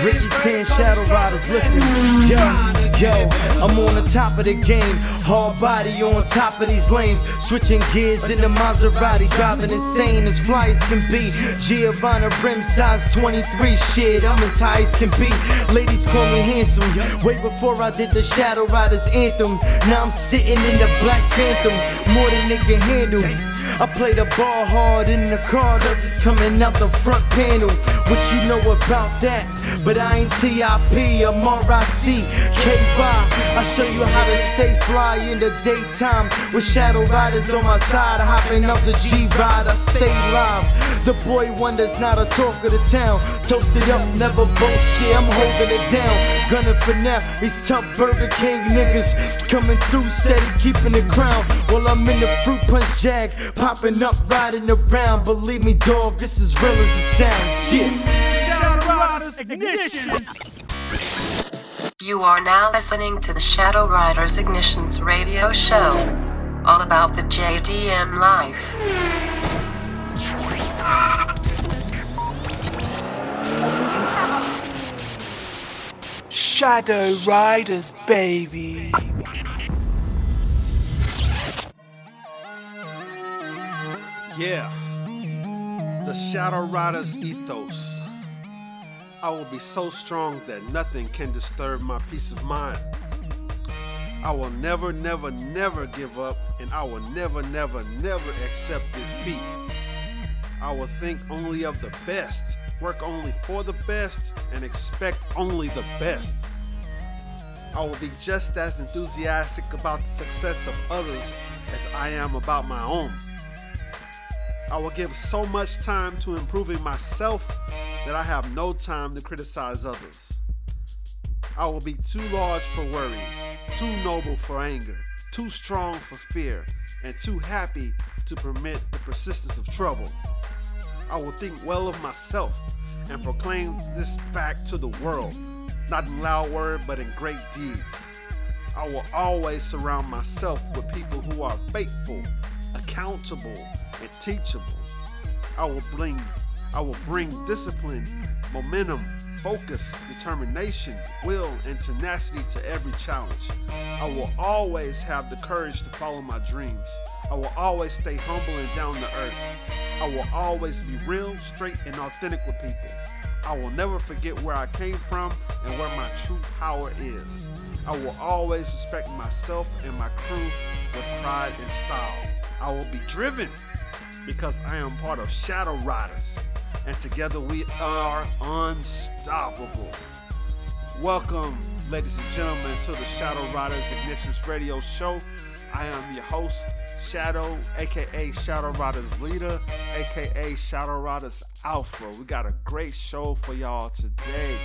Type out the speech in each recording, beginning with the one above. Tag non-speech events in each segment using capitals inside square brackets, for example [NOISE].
10 Shadow Riders, listen. Yo, yo, I'm on the top of the game. Hard body on top of these lanes. Switching gears in the Maserati, driving insane as fly as can be. Giovanna rim size 23, shit, I'm as high as can be. Ladies call me handsome. Way before I did the Shadow Riders anthem. Now I'm sitting in the Black Phantom, more than they can handle. I play the ball hard in the car, that's it's coming out the front panel. What you know about that? But I ain't TIP, I'm RIC, K5. I show you how to stay fly in the daytime with shadow riders on my side, hopping up the G ride. I stay live. The boy wonders not a talk of the town. Toasted up, never boast, yeah, I'm holding it down. Gunning for now, these tough Burger King niggas coming through steady, keeping the crown. While I'm in the fruit punch jag, popping up, riding around. Believe me, dog, this is real as it sounds. Shit. Shadow Riders Ignition. You are now listening to the Shadow Riders Ignitions radio show. All about the JDM life. Shadow Riders, baby. Yeah. The Shadow Riders ethos. I will be so strong that nothing can disturb my peace of mind. I will never, never, never give up, and I will never, never, never accept defeat. I will think only of the best, work only for the best, and expect only the best. I will be just as enthusiastic about the success of others as I am about my own. I will give so much time to improving myself that I have no time to criticize others. I will be too large for worry, too noble for anger, too strong for fear, and too happy to permit the persistence of trouble. I will think well of myself and proclaim this fact to the world, not in loud word but in great deeds. I will always surround myself with people who are faithful, accountable, and teachable. I will bring I will bring discipline, momentum, focus, determination, will, and tenacity to every challenge. I will always have the courage to follow my dreams. I will always stay humble and down to earth. I will always be real, straight, and authentic with people. I will never forget where I came from and where my true power is. I will always respect myself and my crew with pride and style. I will be driven because I am part of Shadow Riders, and together we are unstoppable. Welcome, ladies and gentlemen, to the Shadow Riders Ignitions Radio Show. I am your host, Shadow, aka Shadow Riders Leader, aka Shadow Riders Alpha. We got a great show for y'all today.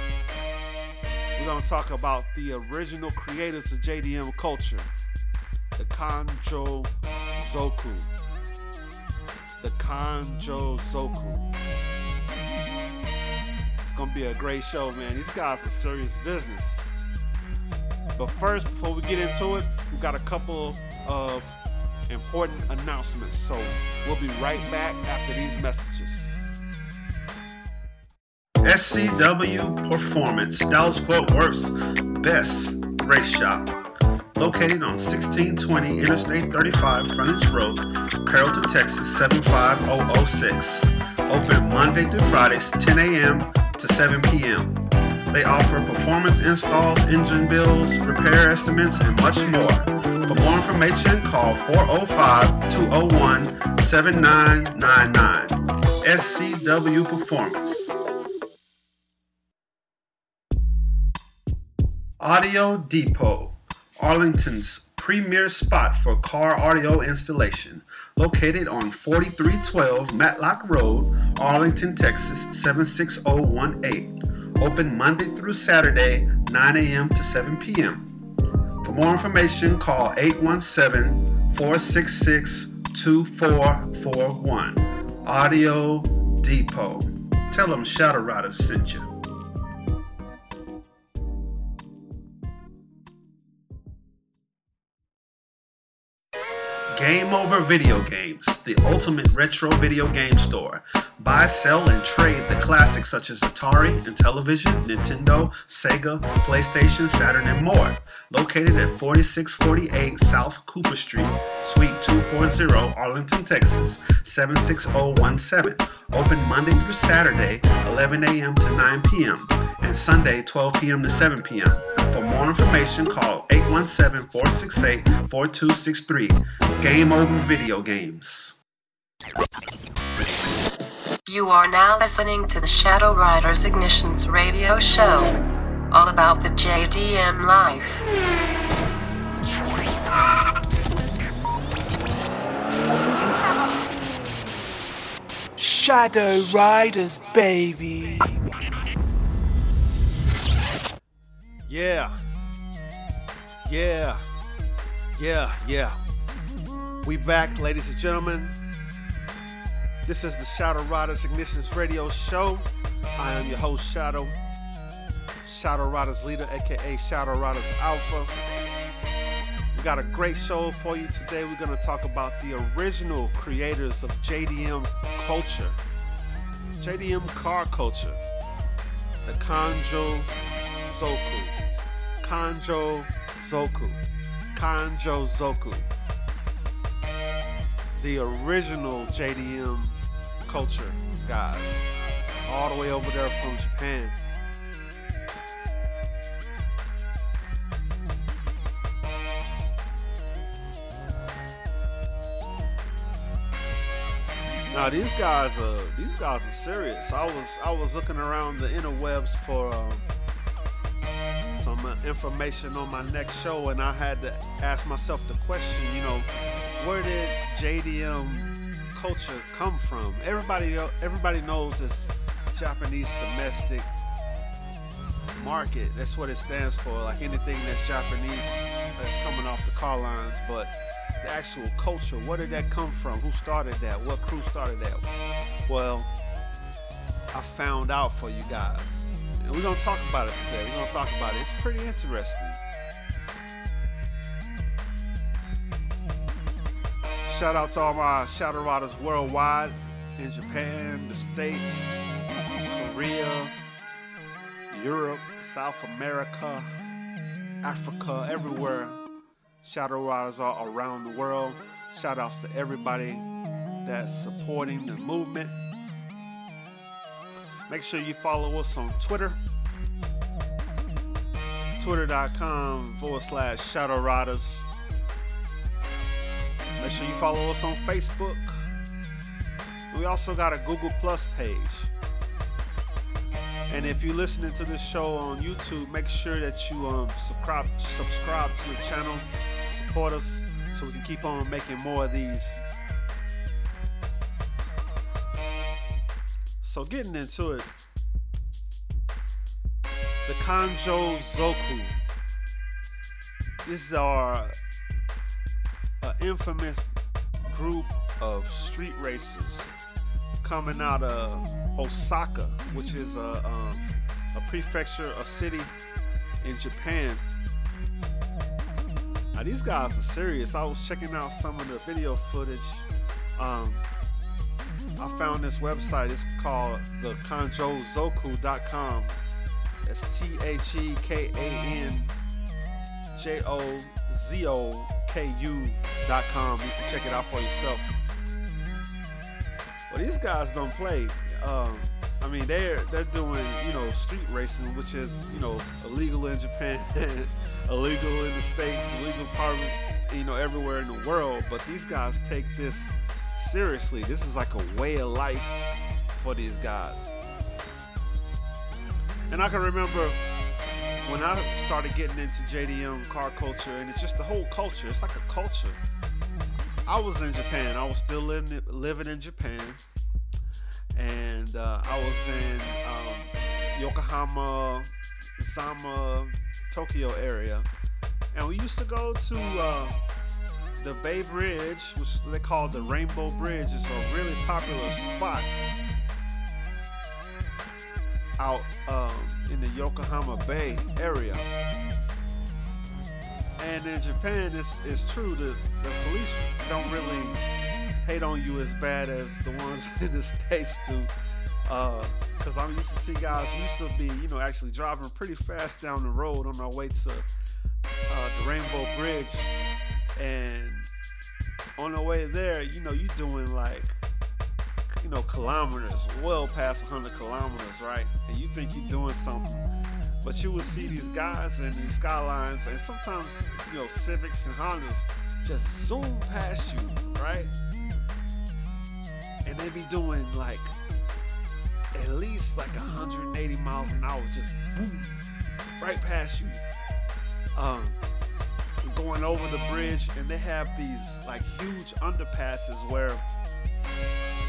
We're gonna talk about the original creators of JDM culture, the Kanjo Zoku. The Zoku. It's gonna be a great show, man. These guys are serious business. But first, before we get into it, we got a couple of important announcements. So we'll be right back after these messages. SCW Performance, Dallas Fort Worth's best race shop. Located on 1620 Interstate 35 Frontage Road, Carrollton, Texas 75006. Open Monday through Fridays 10 a.m. to 7 p.m. They offer performance installs, engine bills, repair estimates, and much more. For more information, call 405 201 7999. SCW Performance. Audio Depot, Arlington's premier spot for car audio installation. Located on 4312 Matlock Road, Arlington, Texas 76018. Open Monday through Saturday, 9 a.m. to 7 p.m. For more information, call 817 466 2441. Audio Depot. Tell them Shadow Riders sent you. Game Over Video Games, the ultimate retro video game store. Buy, sell, and trade the classics such as Atari, Intellivision, Nintendo, Sega, PlayStation, Saturn, and more. Located at 4648 South Cooper Street, Suite 240, Arlington, Texas, 76017. Open Monday through Saturday, 11 a.m. to 9 p.m., and Sunday, 12 p.m. to 7 p.m. For more information, call 817 468 4263. Game Over Video Games. You are now listening to the Shadow Riders Ignitions radio show. All about the JDM life. Shadow Riders, baby. Yeah. Yeah. Yeah, yeah. We back, ladies and gentlemen. This is the Shadow Riders Ignitions Radio Show. I am your host, Shadow. Shadow Riders leader, aka Shadow Riders Alpha. We got a great show for you today. We're going to talk about the original creators of JDM culture, JDM car culture, the Kanjo Zoku. Kanjo Zoku. Kanjo Zoku. The original JDM culture guys. All the way over there from Japan. Now these guys are these guys are serious. I was I was looking around the interwebs for um, some uh, information on my next show, and I had to ask myself the question, you know, where did JDM culture come from? Everybody, everybody knows it's Japanese domestic market. That's what it stands for. Like anything that's Japanese that's coming off the car lines, but the actual culture, where did that come from? Who started that? What crew started that? Well, I found out for you guys. And we're gonna talk about it today. We're gonna talk about it. It's pretty interesting. Shout out to all my Shadow Riders worldwide in Japan, the States, Korea, Europe, South America, Africa, everywhere. Shadow Riders are around the world. Shout outs to everybody that's supporting the movement. Make sure you follow us on Twitter. Twitter.com forward slash Shadow Riders. Make sure you follow us on Facebook. We also got a Google Plus page. And if you're listening to this show on YouTube, make sure that you um, subscribe subscribe to the channel, support us so we can keep on making more of these. So getting into it, the Kanjo Zoku. This is our uh, infamous group of street racers coming out of Osaka, which is a, um, a prefecture, a city in Japan. Now these guys are serious. I was checking out some of the video footage. Um, I found this website. It's called the kanjozoku.com. That's T H E K A N J O Z O K U.com. You can check it out for yourself. Well, these guys don't play. Um, I mean, they're they're doing you know street racing, which is you know illegal in Japan, [LAUGHS] illegal in the states, illegal probably you know everywhere in the world. But these guys take this seriously. This is like a way of life for these guys. And I can remember when I started getting into JDM car culture, and it's just the whole culture. It's like a culture. I was in Japan. I was still living living in Japan, and uh, I was in um, Yokohama, Zama, Tokyo area, and we used to go to uh, the Bay Bridge, which they call the Rainbow Bridge. is a really popular spot out um, in the Yokohama Bay area. And in Japan, it's, it's true that the police don't really hate on you as bad as the ones [LAUGHS] in the States do. Because I'm used to see guys, used to be, you know, actually driving pretty fast down the road on our way to uh, the Rainbow Bridge. And on the way there, you know, you're doing like, you know, kilometers, well past 100 kilometers, right? And you think you're doing something. But you will see these guys and these skylines, and sometimes, you know, Civics and Hondas just zoom past you, right? And they be doing like at least like 180 miles an hour, just boom, right past you. Um, going over the bridge, and they have these like huge underpasses where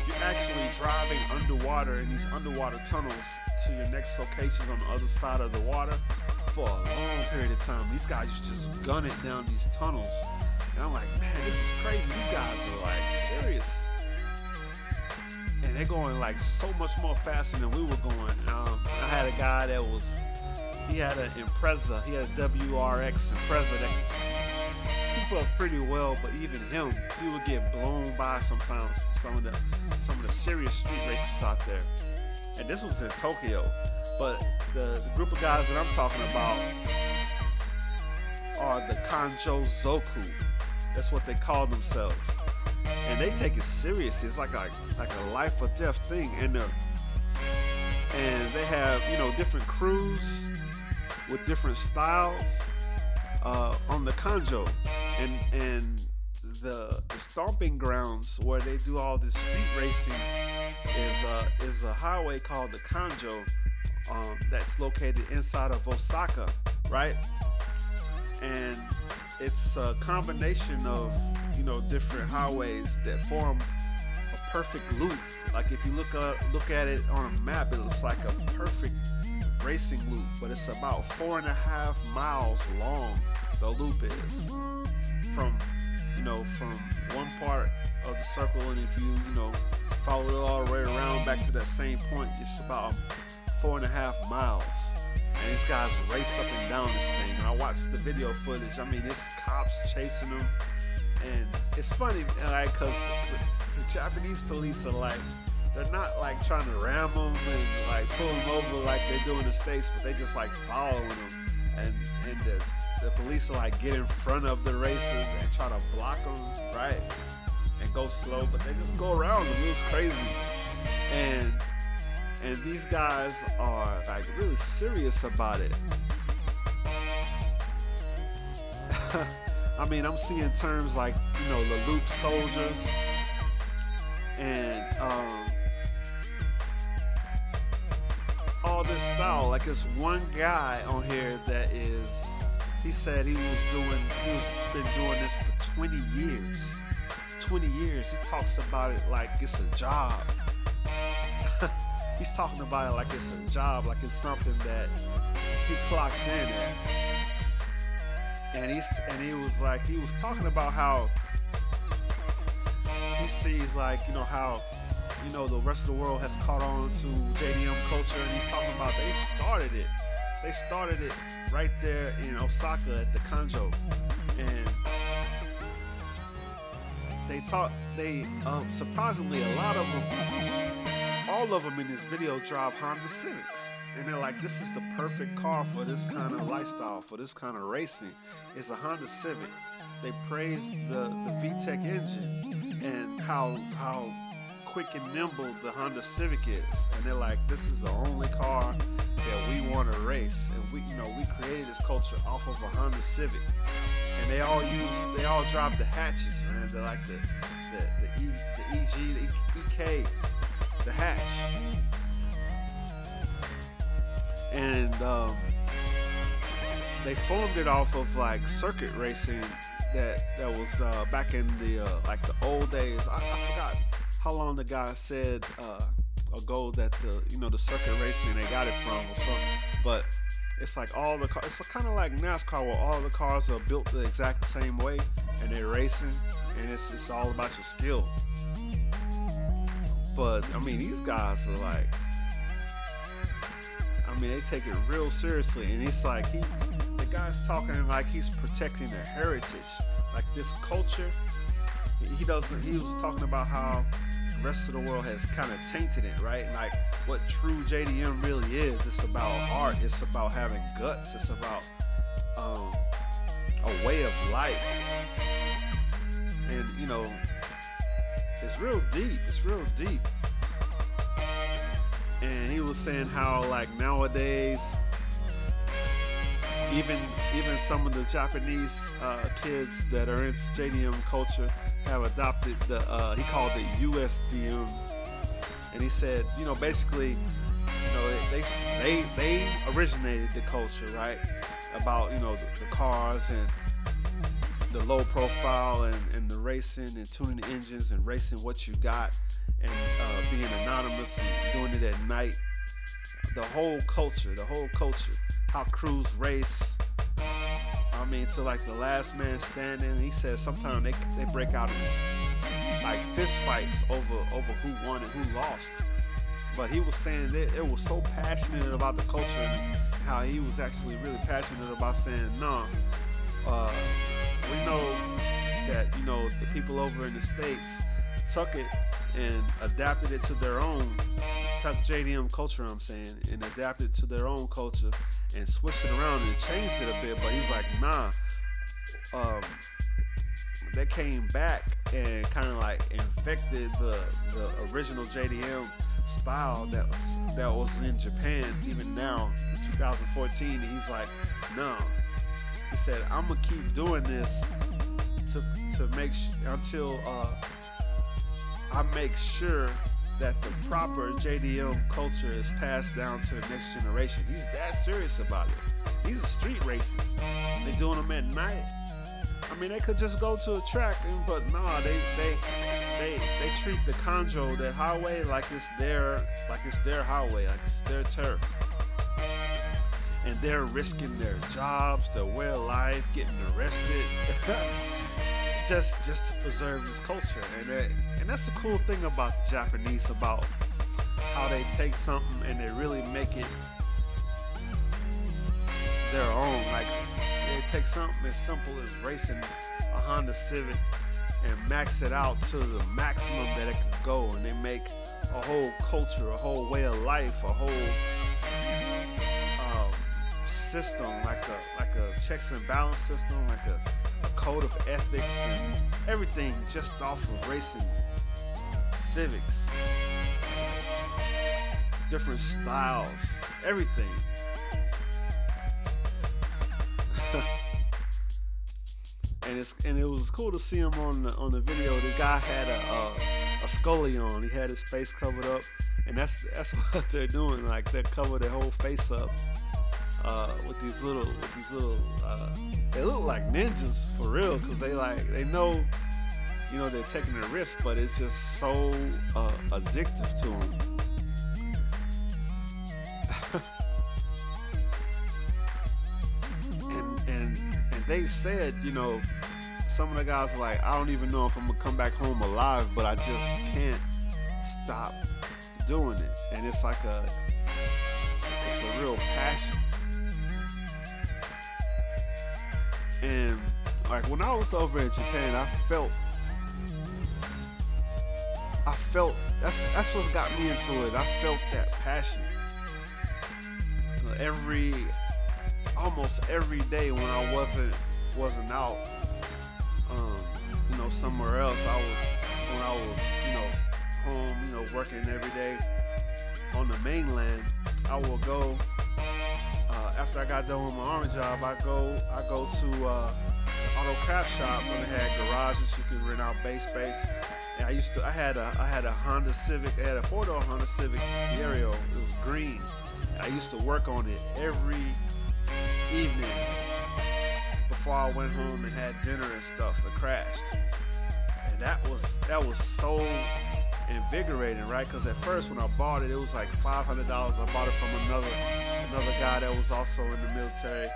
you're actually driving underwater in these underwater tunnels to your next location on the other side of the water for a long period of time. These guys just gun it down these tunnels. And I'm like, man, this is crazy. These guys are like serious. And they're going like so much more faster than we were going. Um, I had a guy that was, he had an Impreza, he had a WRX Impreza that keep up pretty well, but even him, he would get blown by sometimes some of the some of the serious street races out there. And this was in Tokyo. But the, the group of guys that I'm talking about are the Kanjo Zoku. That's what they call themselves. And they take it serious. It's like a like a life or death thing. And the and they have, you know, different crews with different styles uh, on the Kanjo. And and the the stomping grounds where they do all this street racing is is a highway called the Kanjo um, that's located inside of Osaka, right? And it's a combination of you know different highways that form a perfect loop. Like if you look up, look at it on a map, it looks like a perfect racing loop, but it's about four and a half miles long. The loop is from you know from one part of the circle, and if you you know follow it all the way around back to that same point, it's about four and a half miles. And these guys race up and down this thing. And I watched the video footage. I mean, it's cops chasing them. And it's funny, like, because the, the Japanese police are like, they're not like trying to ram them and like pull them over like they do in the States, but they just like following them. And, and the, the police are like get in front of the racers and try to block them, right? And go slow, but they just go around them. It was crazy. And and these guys are like really serious about it. [LAUGHS] I mean, I'm seeing terms like you know the loop soldiers and um, all this style. Like this one guy on here that is, he said he was doing, he was been doing this for 20 years. 20 years. He talks about it like it's a job. [LAUGHS] He's talking about it like it's a job, like it's something that he clocks in at. And he's and he was like he was talking about how he sees like you know how you know the rest of the world has caught on to JDM culture, and he's talking about they started it. They started it right there in Osaka at the Kanjo, and they taught they um, surprisingly a lot of them all of them in this video drive Honda Civics. And they're like, this is the perfect car for this kind of lifestyle, for this kind of racing. It's a Honda Civic. They praise the, the VTEC engine and how how quick and nimble the Honda Civic is. And they're like, this is the only car that we want to race. And we, you know, we created this culture off of a Honda Civic. And they all use, they all drive the hatches, man. They're like the the the, e, the EG, the EK the hatch. And um, they formed it off of like circuit racing that that was uh, back in the uh, like the old days. I, I forgot how long the guy said uh, ago that the you know the circuit racing they got it from or something, but it's like all the cars. It's kind of like NASCAR where all the cars are built the exact same way and they're racing, and it's it's all about your skill. But I mean, these guys are like, I mean, they take it real seriously, and it's like he, the guy's talking like he's protecting the heritage, like this culture. He, doesn't. He was talking about how rest of the world has kind of tainted it, right? Like what true JDM really is. It's about art. It's about having guts. It's about um, a way of life. And you know, it's real deep. It's real deep. And he was saying how like nowadays, even even some of the Japanese uh, kids that are into JDM culture have adopted the uh, he called it USDM, and he said you know basically you know they they they originated the culture right? About you know the, the cars and the low profile and, and the racing and tuning the engines and racing what you got and uh, being anonymous and doing it at night. The whole culture, the whole culture, how crews race. I mean, to like the last man standing. He says sometimes they they break out in like fist fights over over who won and who lost. But he was saying that it was so passionate about the culture and how he was actually really passionate about saying, no, uh, we know that you know the people over in the states took it and adapted it to their own took JDM culture I'm saying and adapted it to their own culture and switched it around and changed it a bit but he's like nah um, came back and kind of like infected the the original JDM style that was that was in Japan even now in 2014 he's like no he said I'm gonna keep doing this to to make sh- until uh, I make sure that the proper JDM culture is passed down to the next generation. He's that serious about it. These are street races. They doing them at night. I mean, they could just go to a track, but nah, they they they they treat the Kanjo, that highway, like it's their like it's their highway, like it's their turf. And they're risking their jobs, their way of life, getting arrested. [LAUGHS] just just to preserve this culture and that, and that's the cool thing about the Japanese about how they take something and they really make it their own. Like they take something as simple as racing a Honda Civic and max it out to the maximum that it could go and they make a whole culture a whole way of life a whole um, system like a like a checks and balance system like a a code of ethics and everything just off of racing civics. Different styles everything. [LAUGHS] And it's and it was cool to see him on the on the video. The guy had a a, a scully on. He had his face covered up. And that's that's [LAUGHS] what they're doing like they cover their whole face up uh, with these little with these little uh, they look like ninjas for real because they like they know you know they're taking a risk but it's just so uh, addictive to them [LAUGHS] and and and they've said you know some of the guys are like I don't even know if I'm gonna come back home alive but I just can't stop doing it. And it's like a it's a real passion And like when I was over in Japan, I felt I felt that's that's what got me into it. I felt that passion. Every almost every day when I wasn't wasn't out, um, you know, somewhere else. I was when I was, you know, home, you know, working every day on the mainland. I will go after I got done with my army job, I go I go to uh, auto craft shop when they had garages you could rent out base space. And I used to I had a I had a Honda Civic, I had a four door Honda Civic Ferio. It was green. I used to work on it every evening before I went home and had dinner and stuff. It crashed, and that was that was so invigorating, right? Because at first when I bought it, it was like five hundred dollars. I bought it from another another guy that was also in the military,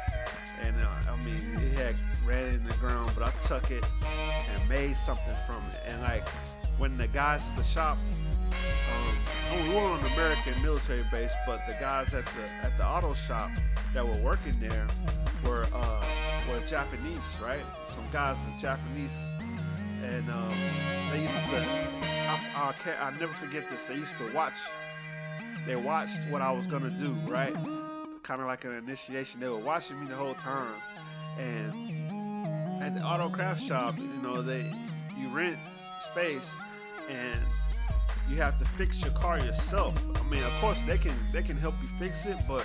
and uh, I mean, it had ran in the ground, but I took it and made something from it. And like when the guys at the shop, um, we were on an American military base, but the guys at the at the auto shop that were working there were were uh, were Japanese, right? Some guys are Japanese, and um, they used to. I, I can't. I never forget this. They used to watch. They watched what I was gonna do, right? Kind of like an initiation. They were watching me the whole time, and at the auto craft shop, you know, they you rent space and you have to fix your car yourself. I mean, of course they can they can help you fix it, but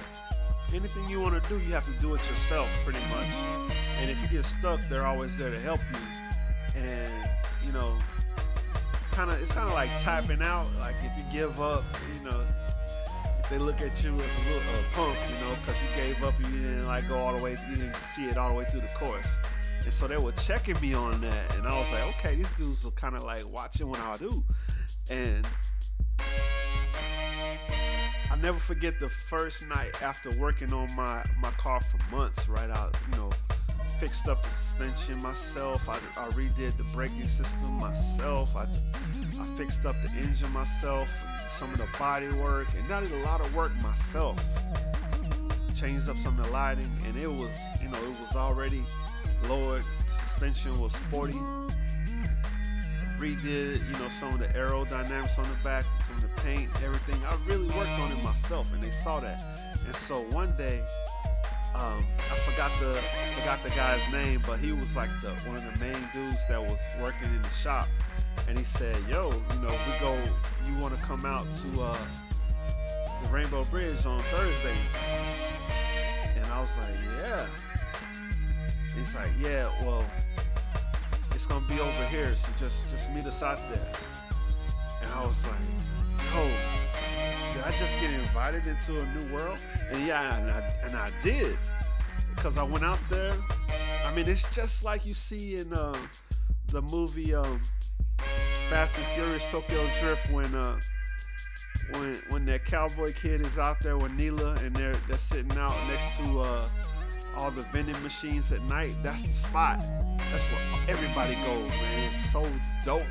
anything you want to do, you have to do it yourself, pretty much. And if you get stuck, they're always there to help you. And you know, kind of it's kind of like tapping out. Like if you give up, they look at you as a little uh, punk, you know, because you gave up and you didn't like go all the way, you didn't see it all the way through the course. And so they were checking me on that, and I was like, okay, these dudes are kind of like watching what I do. And I never forget the first night after working on my, my car for months, right? I, you know, fixed up the suspension myself. I, I redid the braking system myself. I, I fixed up the engine myself, some of the body work, and I did a lot of work myself. Changed up some of the lighting, and it was, you know, it was already lowered. Suspension was sporty redid, you know, some of the aerodynamics on the back, some of the paint, everything. I really worked on it myself, and they saw that. And so one day, um, I forgot the forgot the guy's name, but he was like the one of the main dudes that was working in the shop. And he said, "Yo, you know, we go. You want to come out to uh, the Rainbow Bridge on Thursday?" And I was like, "Yeah." He's like, "Yeah, well." it's gonna be over here, so just just meet us out there. And I was like, yo, I just get invited into a new world? And yeah, and I, and I did, because I went out there. I mean, it's just like you see in uh, the movie um, Fast and Furious Tokyo Drift when uh, when when that cowboy kid is out there with Neela and they're they're sitting out next to uh, all the vending machines at night. That's the spot. That's where everybody goes, man. It's so dope.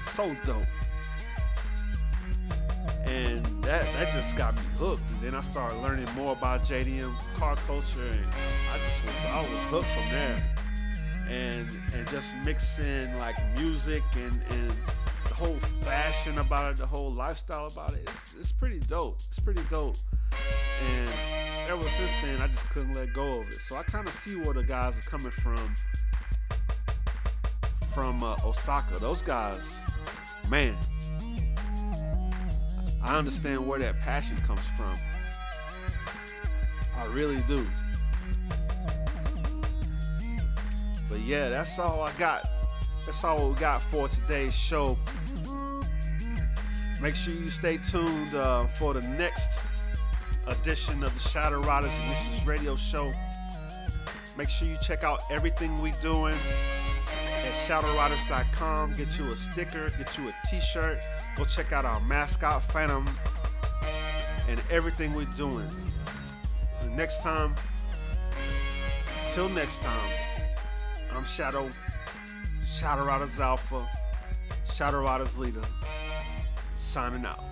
So dope. And that that just got me hooked. And then I started learning more about JDM car culture and I just was I was hooked from there. And and just mixing like music and, and the whole fashion about it, the whole lifestyle about it, it's, it's pretty dope. It's pretty dope. And ever since then, I just couldn't let go of it. So I kind of see where the guys are coming from from uh, Osaka. Those guys, man, I understand where that passion comes from. I really do. But yeah, that's all I got. That's all we got for today's show. Make sure you stay tuned uh, for the next edition of the Shadow Riders Ignitions Radio Show. Make sure you check out everything we're doing at shadowriders.com. Get you a sticker, get you a t-shirt. Go check out our mascot Phantom and everything we're doing. The next time, till next time, I'm Shadow, Shadow Riders Alpha, Shadow Riders Leader, signing out.